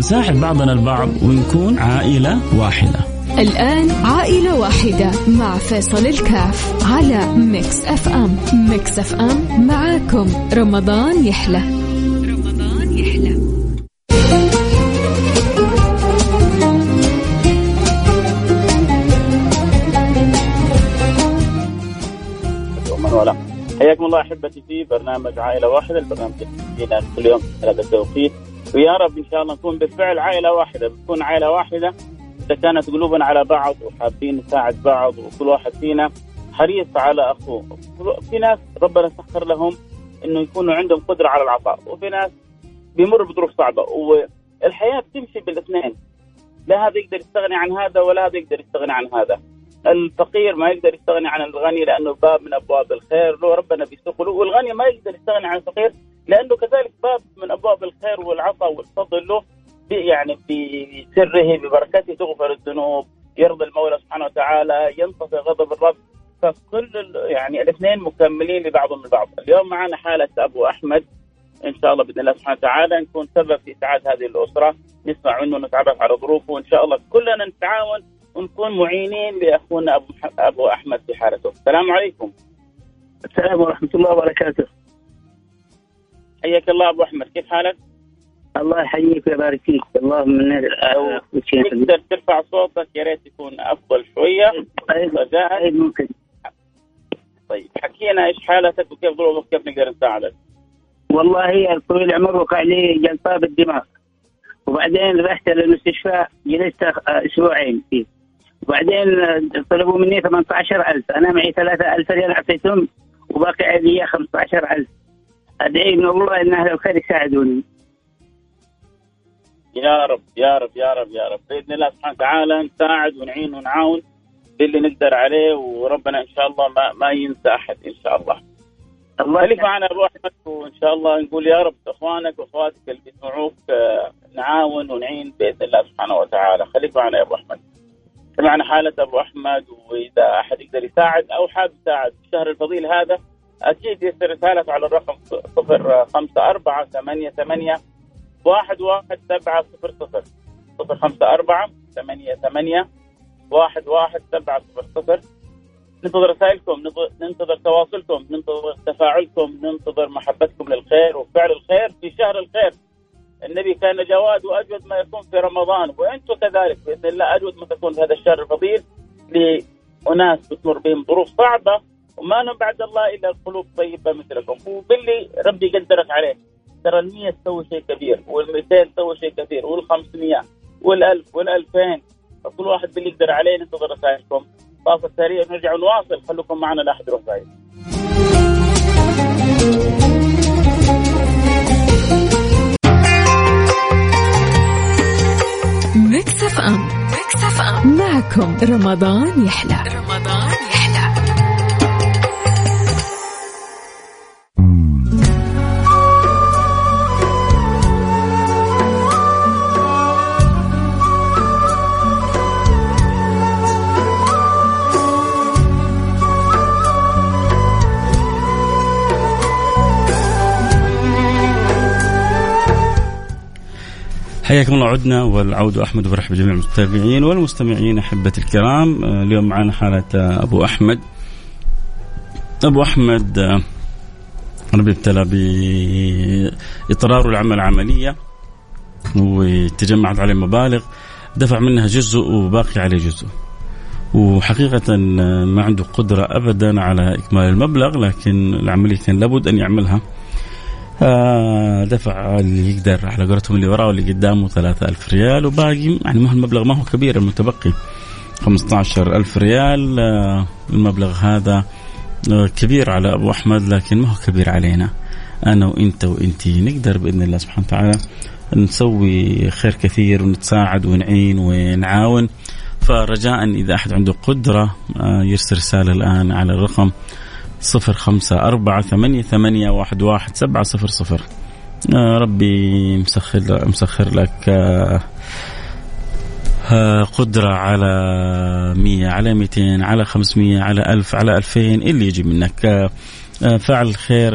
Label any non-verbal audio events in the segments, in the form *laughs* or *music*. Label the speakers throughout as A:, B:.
A: نساعد بعضنا البعض ونكون عائلة واحدة.
B: الآن عائلة واحدة مع فيصل الكاف على Mix FM. Mix FM معاكم. رمضان يحلى. رمضان يحلى.
C: حياكم الله أحبتي في برنامج عائلة واحدة البرنامج اللي كل يوم هذا التوقيت ويا رب إن شاء الله نكون بالفعل عائلة واحدة بتكون عائلة واحدة. إذا كانت قلوبنا على بعض وحابين نساعد بعض وكل واحد فينا حريص على أخوه. في ناس ربنا سخر لهم إنه يكونوا عندهم قدرة على العطاء وفي ناس بيمر بظروف صعبة. والحياة بتمشي بالاثنين. لا هذا يقدر يستغني عن هذا ولا هذا يقدر يستغني عن هذا. الفقير ما يقدر يستغني عن الغني لأنه باب من أبواب الخير. له ربنا بيسوق له والغني ما يقدر يستغني عن الفقير لأنه كذلك باب من أبواب الخير والعطاء والفضل له يعني بسره ببركته تغفر الذنوب يرضي المولى سبحانه وتعالى ينطفئ غضب الرب. فكل يعني الاثنين مكملين لبعضهم البعض. اليوم معنا حالة أبو أحمد. إن شاء الله بإذن الله سبحانه وتعالى نكون سبب في إسعاد هذه الأسرة. نسمع منه نتعرف على ظروفه. وان شاء الله كلنا نتعاون ونكون معينين لأخونا أبو أبو أحمد في حالته السلام عليكم.
D: السلام ورحمة الله وبركاته.
C: حياك الله أبو أحمد. كيف حالك؟
D: الله يحييك ويبارك فيك. اللهم
C: لو تقدر ترفع صوتك؟ يا ريت يكون أفضل شوية.
D: طيب طيب ممكن.
C: طيب حكينا إيش حالتك وكيف ظروفك كيف نقدر نساعدك؟
D: والله طويل العمر وقع لي جلطة بالدماغ. وبعدين رحت للمستشفى جلست أسبوعين فيه. وبعدين طلبوا مني 18000 أنا معي 3000 ريال اعطيتهم وباقي علي 15000 أدعي من الله إن أهل الخير يساعدوني.
C: يا رب يا رب يا رب يا رب. بإذن الله سبحانه وتعالى نساعد ونعين ونعاون باللي نقدر عليه وربنا إن شاء الله ما, ما ينسى أحد إن شاء الله. الله خليك معنا أبو أحمد وإن شاء الله نقول يا رب إخوانك وأخواتك اللي بيسمعوك نعاون ونعين بإذن الله سبحانه وتعالى، خليك معنا يا أبو أحمد. سمعنا حالة أبو أحمد وإذا أحد يقدر يساعد أو حاب يساعد في الشهر الفضيل هذا أكيد يرسل رسالته على الرقم 054 88 واحد واحد سبعة صفر صفر. صفر خمسة أربعة ثمانية ثمانية واحد واحد سبعة صفر صفر. ننتظر رسائلكم ننتظر تواصلكم ننتظر تفاعلكم ننتظر محبتكم للخير وفعل الخير في شهر الخير. كان جواد وأجود ما يكون في رمضان. وأنتم كذلك بإذن الله أجود ما تكون في هذا الشهر الفضيل لأناس بتمر بهم ظروف صعبة وما لهم بعد الله إلا القلوب طيبة مثلكم. وباللي ربي يقدرك عليه. ترى ال 100 تسوي شيء كبير وال 200 تسوي شيء كبير وال 500 وال 1000 وال 2000 فكل واحد باللي يقدر عليه ننتظر رسائلكم. فاصل سريع ونرجع نواصل خليكم معنا لا احد يروح بعيد
B: ميكس اف ام. ميكس اف ام. معكم رمضان يحلى. رمضان
A: حياكم الله عدنا والعود أحمد وبرحب بجميع المتابعين والمستمعين أحبتي الكرام. اليوم معنا حالة أبو أحمد. أبو أحمد ربي ابتلى باضطراره لعمل عملية وتجمعت عليه مبالغ دفع منها جزء وباقي عليه جزء. وحقيقة ما عنده قدرة أبدا على إكمال المبلغ لكن العملية كان لابد أن يعملها. آه دفع اللي يقدر على قولتهم اللي وراه واللي قدامه 3000 ريال وباقي يعني ما المبلغ ما هو كبير المتبقي 15000 ريال. آه المبلغ هذا آه كبير على أبو أحمد لكن ما هو كبير علينا. أنا وإنت وإنتي نقدر بإذن الله سبحانه وتعالى نسوي خير كثير ونتساعد ونعين ونعاون. فرجاء إذا أحد عنده قدرة آه، يرسل رسالة الآن على الرقم صفر خمسة أربعة ثمانية, ثمانية واحد, واحد سبعة صفر صفر. آه، ربي مسخر مسخر لك آه، قدرة على مية على ميتين على خمسمية على ألف على ألفين اللي يجي منك. فعل الخير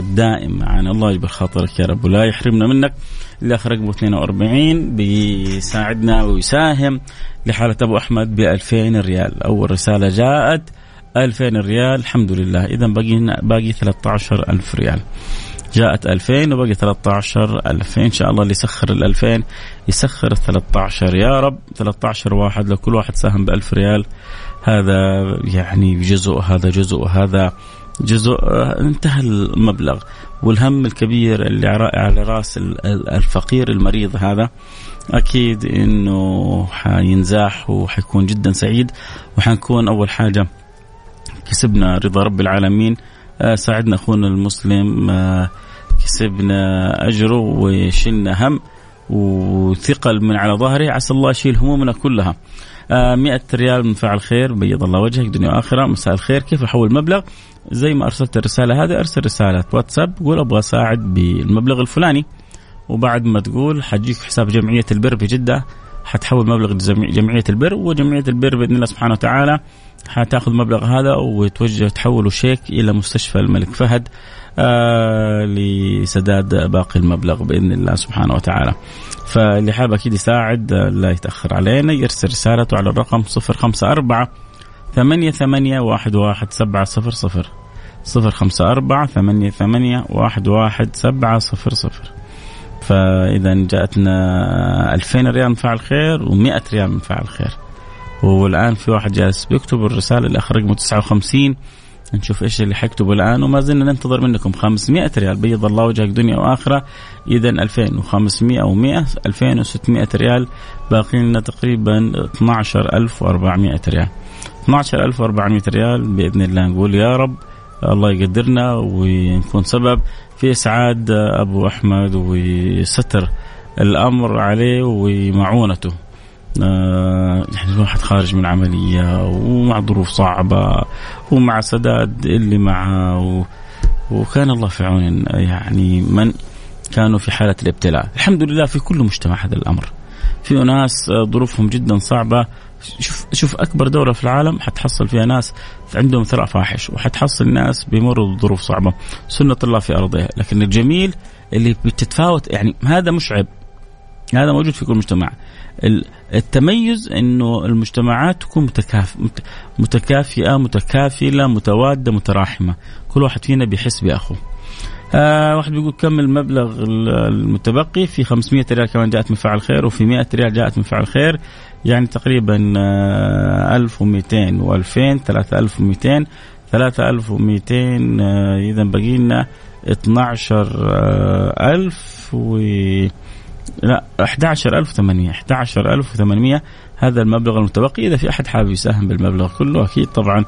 A: دائم معنا الله يجبر خاطرك يا رب ولا يحرمنا منك. اللي اخر رقمه 42 بيساعدنا ويساهم لحالة أبو أحمد ب 2000 ريال. أول رسالة جاءت 2000 ريال الحمد لله. إذا باقي باقي 13000 ريال. جاءت 2000 وبقي 13000 إن شاء الله اللي يسخر ال 2000 يسخر ال 13 يا رب 13 واحد لو كل واحد ساهم ب 1000 ريال. هذا يعني جزء هذا جزء هذا جزء آه، انتهى المبلغ. والهم الكبير اللي على رأس الفقير المريض هذا أكيد إنه حينزاح وحيكون جدا سعيد. وحنكون أول حاجة كسبنا رضا رب العالمين. آه، ساعدنا أخونا المسلم آه، كسبنا أجره وشلنا هم وثقل من على ظهره. عسى الله يشيل همومنا كلها. 100 ريال من فعل خير بيض الله وجهك دنيا وآخرة مساء الخير. كيف احول مبلغ زي ما أرسلت الرسالة هذه أرسل رسالة واتساب قول أبغى أساعد بالمبلغ الفلاني. وبعد ما تقول حجيك حساب جمعية البر في جدة. حتحول مبلغ جمعية البر وجمعية البر بإذن الله سبحانه وتعالى حتاخذ مبلغ هذا وتوجه تحوله شيك إلى مستشفى الملك فهد آه لسداد باقي المبلغ بإذن الله سبحانه وتعالى. فاللي حاب أكيد يساعد آه، لا يتأخر علينا يرسل رسالته على الرقم 054 ثمانية ثمانية واحد واحد سبعة صفر صفر صفر خمسة أربعة ثمانية ثمانية واحد واحد سبعة صفر صفر فإذا جاءتنا ألفين ريال من فعل خير ومئة ريال من فعل خير. والآن في واحد جالس بيكتب الرسالة الآخر رقمه تسعة وخمسين. نشوف إيش اللي حيكتبه الآن وما زلنا ننتظر منكم. 500 ريال بيض الله وجهك دنيا وآخرة. اذا 2500 أو 100 2600 ريال. باقي لنا تقريبا 12400 ريال. 12400 ريال بإذن الله نقول يا رب الله يقدرنا ونكون سبب. في اسعاد أبو أحمد وستر الأمر عليه ومعونته. آه يعني الواحد خارج من عملية ومع ظروف صعبة ومع سداد اللي معه وكان الله في عون يعني من كانوا في حالة الابتلاء. الحمد لله في كل مجتمع هذا الأمر. في ناس ظروفهم جدا صعبة. شوف شوف أكبر دولة في العالم حتحصل فيها ناس عندهم ثراء فاحش وحتحصل ناس بيمروا بظروف صعبة. سنة الله في ارضه لكن الجميل اللي بتتفاوت يعني هذا مش عيب. هذا موجود في كل مجتمع. التميز إنه المجتمعات تكون متكاف متكافئة متكافلة متوادة متراحمة. كل واحد فينا بيحس بأخوه. آه واحد بيقول كم المبلغ المتبقي؟ في 500 ريال كمان جاءت من فعل خير وفي 100 ريال جاءت من فعل خير. يعني تقريبا 1200 و2000 3200 3200 اذا باقي لنا 12000 و لا 11800 11800 هذا المبلغ المتبقي. إذا في أحد حابب يساهم بالمبلغ كله أكيد طبعا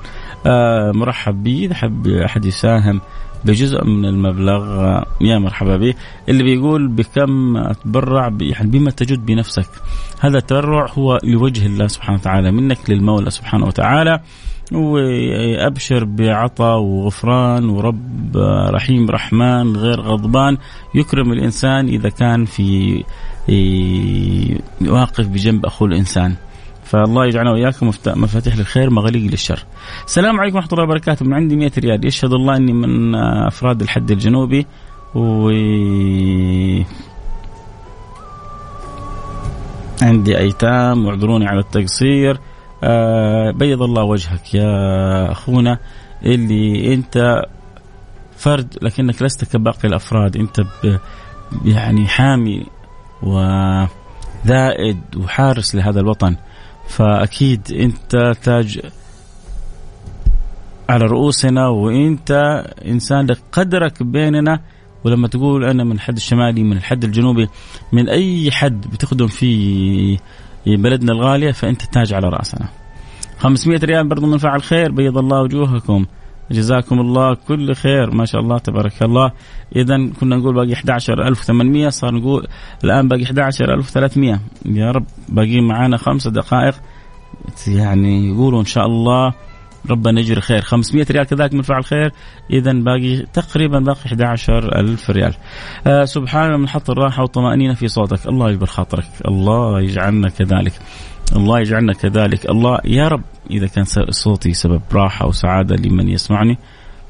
A: آه مرحب به إذا حب أحد يساهم بجزء من المبلغ يا مرحبا به اللي بيقول بكم اتبرع يعني بما تجد بنفسك. هذا التبرع هو لوجه الله سبحانه وتعالى منك للمولى سبحانه وتعالى وأبشر بعطاء وغفران ورب رحيم رحمن غير غضبان. يكرم الإنسان إذا كان في واقف بجنب اخوه الإنسان. فالله يجعلنا وإياكم مفاتيح للخير مغاليق للشر. السلام عليكم ورحمة الله وبركاته. من عندي 100 ريال. يشهد الله إني من أفراد الحد الجنوبي. و عندي أيتام واعذروني على التقصير. آه بيض الله وجهك يا أخونا. اللي أنت فرد لكنك لست كباقي الأفراد. أنت يعني حامي وذائد وحارس لهذا الوطن. فأكيد أنت تاج على رؤوسنا وأنت إنسان لك قدرك بيننا ولما تقول أنا من الحد الشمالي من الحد الجنوبي من أي حد بتخدم في بلدنا الغالية فأنت تاج على رأسنا. 500 ريال برضو من فعل خير بيض الله وجوهكم. جزاكم الله كل خير ما شاء الله تبارك الله. اذا كنا نقول باقي 11800 صار نقول الآن باقي 11300 يا رب باقي معانا خمس دقائق. يعني يقولوا إن شاء الله ربنا يجري خير 500 ريال كذلك من فعل خير. إذا باقي تقريبا باقي 11 ألف ريال. آه سبحان من حط الراحة والطمأنينة في صوتك. الله يجبر خاطرك. الله يجعلنا كذلك. الله يجعلنا كذلك. الله يا رب إذا كان صوتي سبب راحة وسعادة لمن يسمعني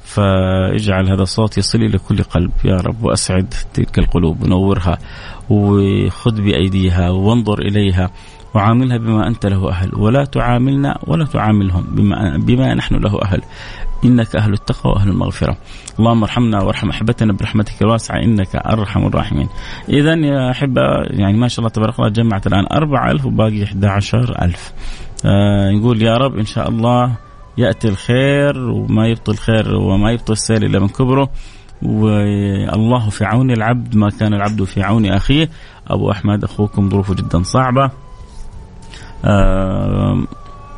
A: فاجعل هذا الصوت يصل إلى كل قلب. يا رب وأسعد تلك القلوب ونورها وخذ بأيديها وانظر إليها. وعاملها بما أنت له أهل. ولا تعاملنا ولا تعاملهم بما, بما نحن له أهل. إنك أهل التقوى وأهل المغفرة. اللهم ارحمنا وارحم أحبتنا برحمتك الواسعة. إنك أرحم الراحمين. إذا يا أحبة يعني ما شاء الله تبارك الله جمعت الآن 4000 وباقي 11000 آه نقول يا رب إن شاء الله يأتي الخير وما يبطل الخير وما يبطل السير إلا من كبره. والله في عون العبد ما كان العبد في عون أخيه. أبو أحمد أخوكم ظروفه جدا صعبة.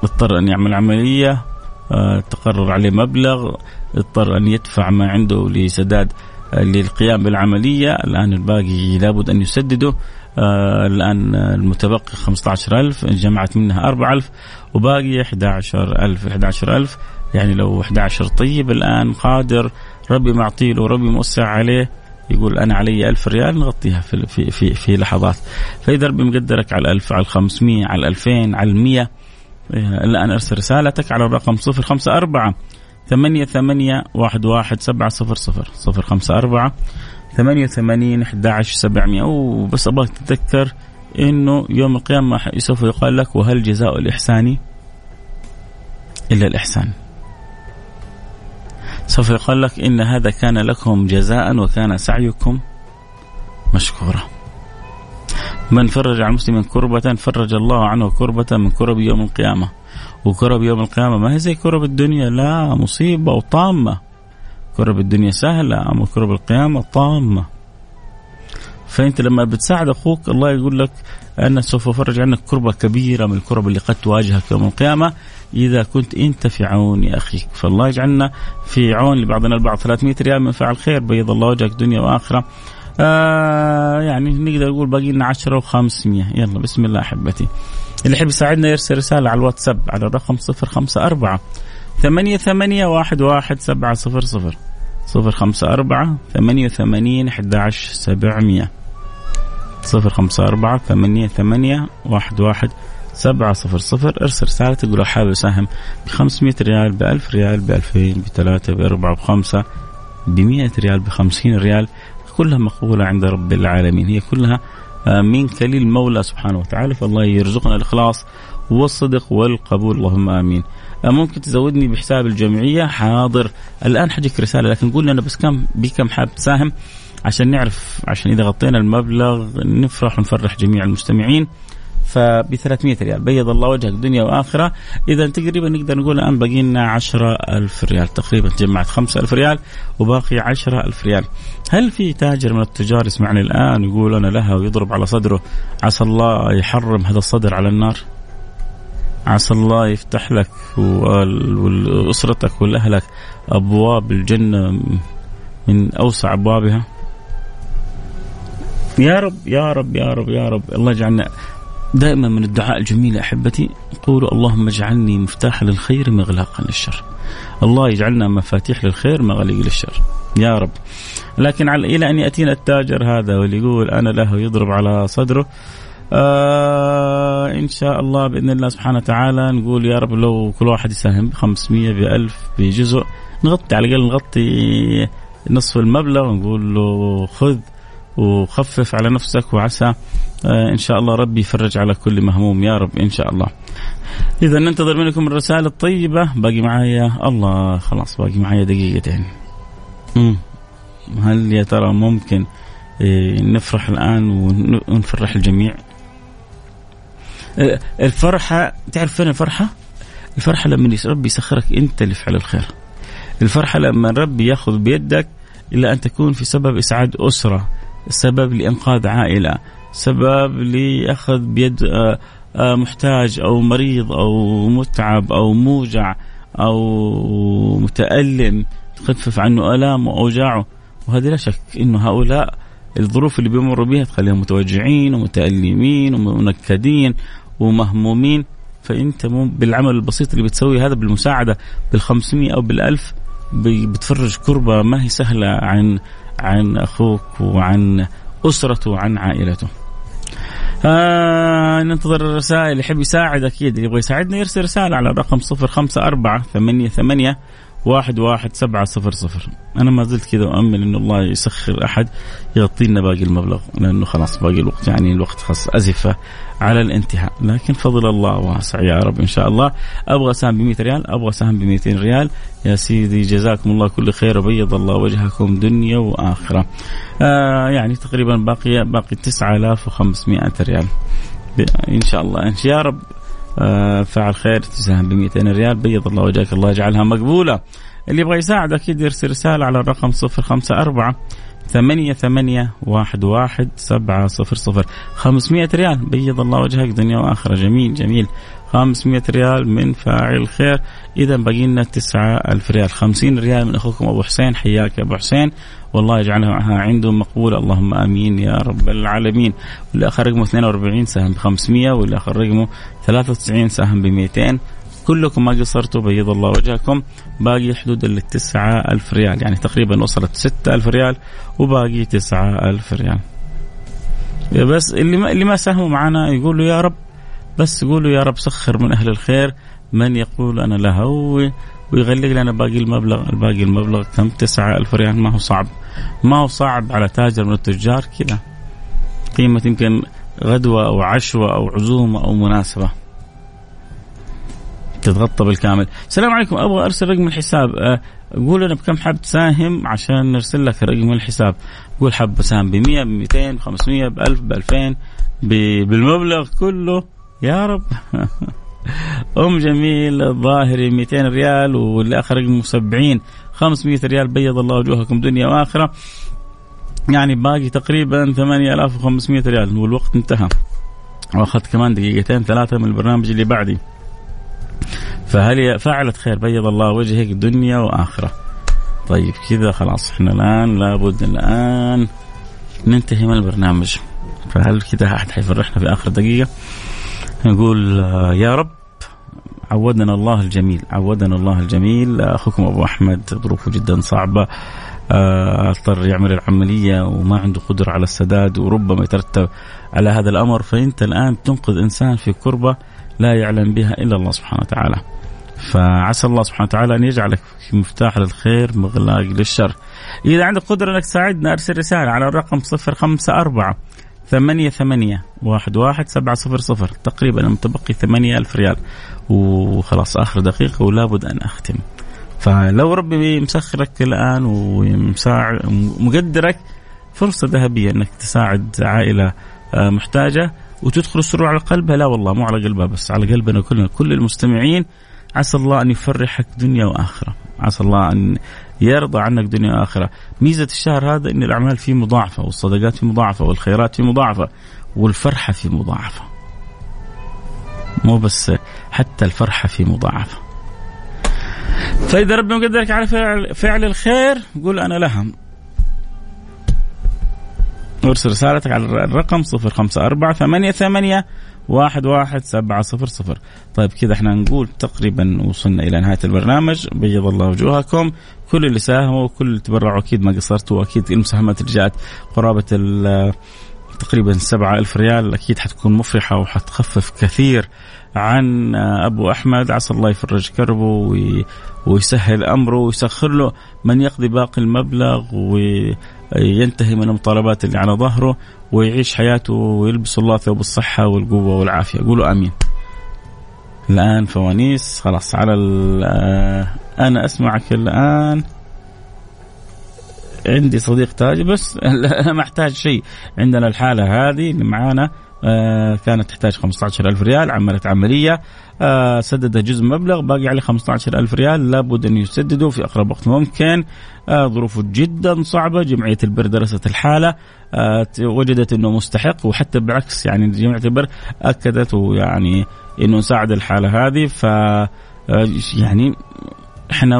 A: اضطر أن يعمل عملية آه، تقرر عليه مبلغ اضطر أن يدفع ما عنده لسداد آه، للقيام بالعملية. الآن الباقي لابد أن يسدده. آه الآن المتبقي 15000 جمعت منها 4000 وباقي 11000 11000 يعني لو 11 طيب الآن قادر ربي معطيه له ربي موسع عليه. يقول أنا علي ألف ريال نغطيها في في في, في لحظات. فإذا ربي مقدرك على الألف على الخمسمية على الألفين على المية الآن أرسل رسالتك على الرقم صفر خمسة أربعة ثمانية ثمانية واحد واحد سبعة صفر صفر. صفر خمسة أربعة ثمانية وثمانين أحد عشر سبعمية وبس أبغاك تتذكر إنه يوم القيامة سوف يقال لك وهل جزاء الإحسان إلا الإحسان. سوف يقال لك إن هذا كان لكم جزاء وكان سعيكم مشكورا. من فرج عن مسلم كربة فرج الله عنه كربة من كرب يوم القيامة. وكرب يوم القيامة ما هي زي كرب الدنيا؟ لا مصيبة وطامة. كرب الدنيا سهلة أما كرب القيامة طامة. فأنت لما بتساعد أخوك الله يقول لك أنا سوف أفرج عنك كربة كبيرة من الكرب اللي قد تواجهك يوم القيامة. إذا كنت أنت في عون أخيك فالله يجعلنا في عون لبعضنا البعض. 300 ريال من فعل خير بيض الله وجهك دنيا وآخرة. آه يعني نقدر نقول باقي لنا 10 و500 يلا بسم الله أحبتي. اللي يحب يساعدنا يرسل رسالة على الواتساب على الرقم 054 ثمانية ثمانية واحد واحد سبعة صفر صفر. صفر خمسة أربعة ثمانية وثمانين أحد عشر سبعمية. صفر خمسة أربعة ثمانية ثمانية واحد واحد سبعة صفر صفر. ارسل رسالة تقول حابب أساهم ب 500 ريال ب 1000 ريال ب 2000 بثلاثة بأربعة بخمسة ب 100 ريال ب 50 ريال. كلها مقبولة عند رب العالمين. هي كلها آه، من كليل المولى سبحانه وتعالى. فالله يرزقنا الإخلاص والصدق والقبول. اللهم آمين. آه، ممكن تزودني بحساب الجمعية؟ حاضر. الآن حجيك رسالة لكن قول لنا بس كم بكم حاب تساهم؟ عشان نعرف عشان إذا غطينا المبلغ نفرح ونفرح جميع المستمعين. فب 300 ريال. بيض الله وجهك دنيا وآخرة. إذا تقريبا نقدر نقول الآن باقي لنا 10000 ريال تقريبا جمعت 5000 ريال وباقي 10000 ريال. هل في تاجر من التجار يسمعني الآن ويقول أنا لها ويضرب على صدره عسى الله يحرم هذا الصدر على النار؟ عسى الله يفتح لك واسرتك ولاهلك أبواب الجنة من أوسع أبوابها؟ يا رب يا رب يا رب يا رب الله يجعلنا دائما من الدعاء الجميل أحبتي قولوا اللهم اجعلني مفتاحا للخير مغلاقا للشر. الله يجعلنا مفاتيح للخير مغاليق للشر. يا رب. لكن على إلى أن يأتينا التاجر هذا واللي يقول أنا له يضرب على صدره آه إن شاء الله بإذن الله سبحانه وتعالى نقول يا رب لو كل واحد يساهم ب 500 ب 1000 بجزء نغطي على الأقل نغطي نصف المبلغ ونقول له خذ وخفف على نفسك وعسى آه، إن شاء الله ربي يفرج على كل مهموم يا رب إن شاء الله. إذا ننتظر منكم الرسائل الطيبة باقي معايا الله خلاص باقي معايا دقيقتين. مم. هل يا ترى ممكن آه، نفرح الآن ونفرح الجميع؟ آه، الفرحة تعرف فين الفرحة؟ الفرحة لما ربي يسخرك أنت لفعل الخير. الفرحة لما ربي ياخذ بيدك إلى أن تكون في سبب إسعاد أسرة، سبب لإنقاذ عائلة، سبب لأخذ بيد آه، آه، محتاج أو مريض أو متعب أو موجع أو متألم تخفف عنه آلامه واوجاعه وهذه لا شك إنه هؤلاء الظروف اللي بيمروا بها تخليهم متوجعين ومتألمين ومنكدين ومهمومين. فأنت بالعمل البسيط اللي بتسويه هذا بالمساعدة بال 500 أو بال 1000 بتفرج كربة ما هي سهلة عن عن أخوك وعن أسرته وعن عائلته. آه ننتظر الرسائل يحب يساعد أكيد اللي يبغى يساعدنا يرسل رسالة على الرقم 054 88 واحد واحد سبعة صفر صفر. أنا ما زلت كذا أؤمن أنه الله يسخر أحد يغطي لنا باقي المبلغ لأنه خلاص باقي الوقت يعني الوقت خلاص أزفة على الانتهاء. لكن فضل الله واسع يا رب إن شاء الله. أبغى سهم ب 100 ريال أبغى سهم ب 200 ريال. يا سيدي جزاكم الله كل خير وبيض الله وجهكم دنيا وآخرة. آه يعني تقريبا باقي باقي 9500 ريال. إن شاء الله. إن يا رب فعل خير تساهم ب 200 ريال بيض الله وجهك الله يجعلها مقبولة. اللي يبغى يساعد أكيد يرسل رسالة على الرقم 054 ثمانية ثمانية واحد واحد سبعة صفر صفر. خمسمائة ريال بيض الله وجهك دنيا وآخرة. جميل جميل. 500 ريال من فاعل خير. إذا باقي لنا 9000 ريال. 50 ريال من أخوكم أبو حسين. حياك يا أبو حسين. والله يجعلها عنده مقبولة اللهم آمين يا رب العالمين. واللي آخر رقمه 42 سهم ب 500 واللي آخر رقمه 93 سهم ب 200 كلكم ما قصرتوا بيض الله وجهكم. باقي حدود ال 9000 ريال. يعني تقريبا وصلت 6000 ريال. وباقي 9000 ريال. بس اللي ما اللي ما ساهموا معنا يقولوا يا رب بس يقولوا يا رب سخر من أهل الخير. من يقول أنا لا هو ويغلق لنا باقي المبلغ. الباقي المبلغ كم؟ تسعة ألف ريال. ما هو صعب. ما هو صعب على تاجر من التجار كذا قيمة يمكن غدوة أو عشوة أو عزومة أو مناسبة. تتغطى بالكامل. السلام عليكم. أبغى أرسل رقم الحساب. أه قول أنا بكم حاب تساهم عشان نرسل لك رقم الحساب. قول حاب تساهم ب 100 ب 200 ب 500 ب 1000 ب 2000 بالمبلغ كله. يا رب. *laughs* أم جميل الظاهري 200 ريال واللي اخر رقمه 70 500 ريال بيض الله وجوهكم دنيا وآخرة. يعني باقي تقريبا 8500 ريال. والوقت انتهى. وأخذت كمان دقيقتين ثلاثة من البرنامج اللي بعدي. فهل فعلت خير بيض الله وجهك دنيا وآخرة؟ طيب كذا خلاص. إحنا الآن لابد الآن ننتهي من البرنامج. فهل كذا أحد حيفرحنا في آخر دقيقة؟ نقول آه، يا رب عودنا الله الجميل عودنا الله الجميل أخوكم أبو أحمد ظروفه جدا صعبة آه، اضطر يعمل العملية وما عنده قدرة على السداد وربما يترتب على هذا الأمر فأنت الآن تنقذ إنسان في كربة لا يعلم بها إلا الله سبحانه وتعالى. فعسى الله سبحانه وتعالى أن يجعلك مفتاح للخير مغلاق للشر. إذا عندك قدرة أنك تساعدنا أرسل رسالة على الرقم 054 ثمانية ثمانية واحد واحد سبعة صفر صفر. تقريبا متبقي ثمانية ألف ريال. وخلاص آخر دقيقة ولابد أن أختم. فلو ربي مسخرك الآن ومقدرك فرصة ذهبية أنك تساعد عائلة آه، محتاجة وتدخل السرور على قلبها. لا والله مو على قلبها بس على قلبنا كلنا كل المستمعين. عسى الله أن يفرحك دنيا وآخرة. عسى الله أن يرضى عنك دنيا وآخرة. ميزة الشهر هذا أن الأعمال فيه مضاعفة والصدقات فيه مضاعفة والخيرات فيه مضاعفة والفرحة فيه مضاعفة. مو بس حتى الفرحة فيه مضاعفة. فإذا ربنا مقدرك على فعل, فعل الخير قول أنا لها ارسل رسالتك على الرقم 054 ثمانية ثمانية واحد واحد سبعة صفر صفر. طيب كذا إحنا نقول تقريبا وصلنا إلى نهاية البرنامج. بيض الله وجوهكم. كل اللي ساهموا وكل اللي تبرعوا أكيد ما قصرتوا وأكيد المساهمات اللي جاءت قرابة تقريبا سبعة ألف ريال. أكيد حتكون مفرحة وحتخفف كثير عن أبو أحمد. عسى الله يفرج كربه ويسهل أمره ويسخر له من يقضي باقي المبلغ وينتهي من المطالبات اللي على ظهره. ويعيش حياته ويلبس الله ثوب الصحة والقوة والعافية. قولوا آمين. الآن فوانيس. خلاص على آه، أنا أسمعك الآن. عندي صديق تاجر بس *laughs* ما أحتاج شيء. عندنا الحالة هذه اللي معانا. كانت تحتاج 15000 ريال عملت عملية آه سدد جزء مبلغ باقي عليه 15000 ريال لابد أن يسدده في أقرب وقت ممكن. آه ظروفه جدا صعبة جمعية البر درست الحالة آه وجدت أنه مستحق وحتى بالعكس يعني جمعية البر أكدت يعني أنه نساعد الحالة هذه. ف آه، يعني إحنا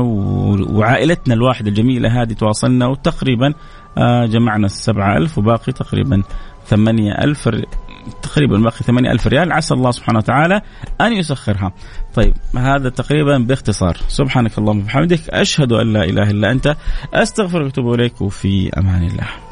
A: وعائلتنا الواحدة الجميلة هذه تواصلنا وتقريبا آه، جمعنا السبعة ألف وباقي تقريبا ثمانية ألف تقريبا باقي ثمانية ألف ريال. عسى الله سبحانه وتعالى أن يسخرها. طيب هذا تقريبا باختصار. سبحانك اللهم وبحمدك أشهد أن لا إله إلا أنت أستغفرك وأتوب إليك وفي أمان الله.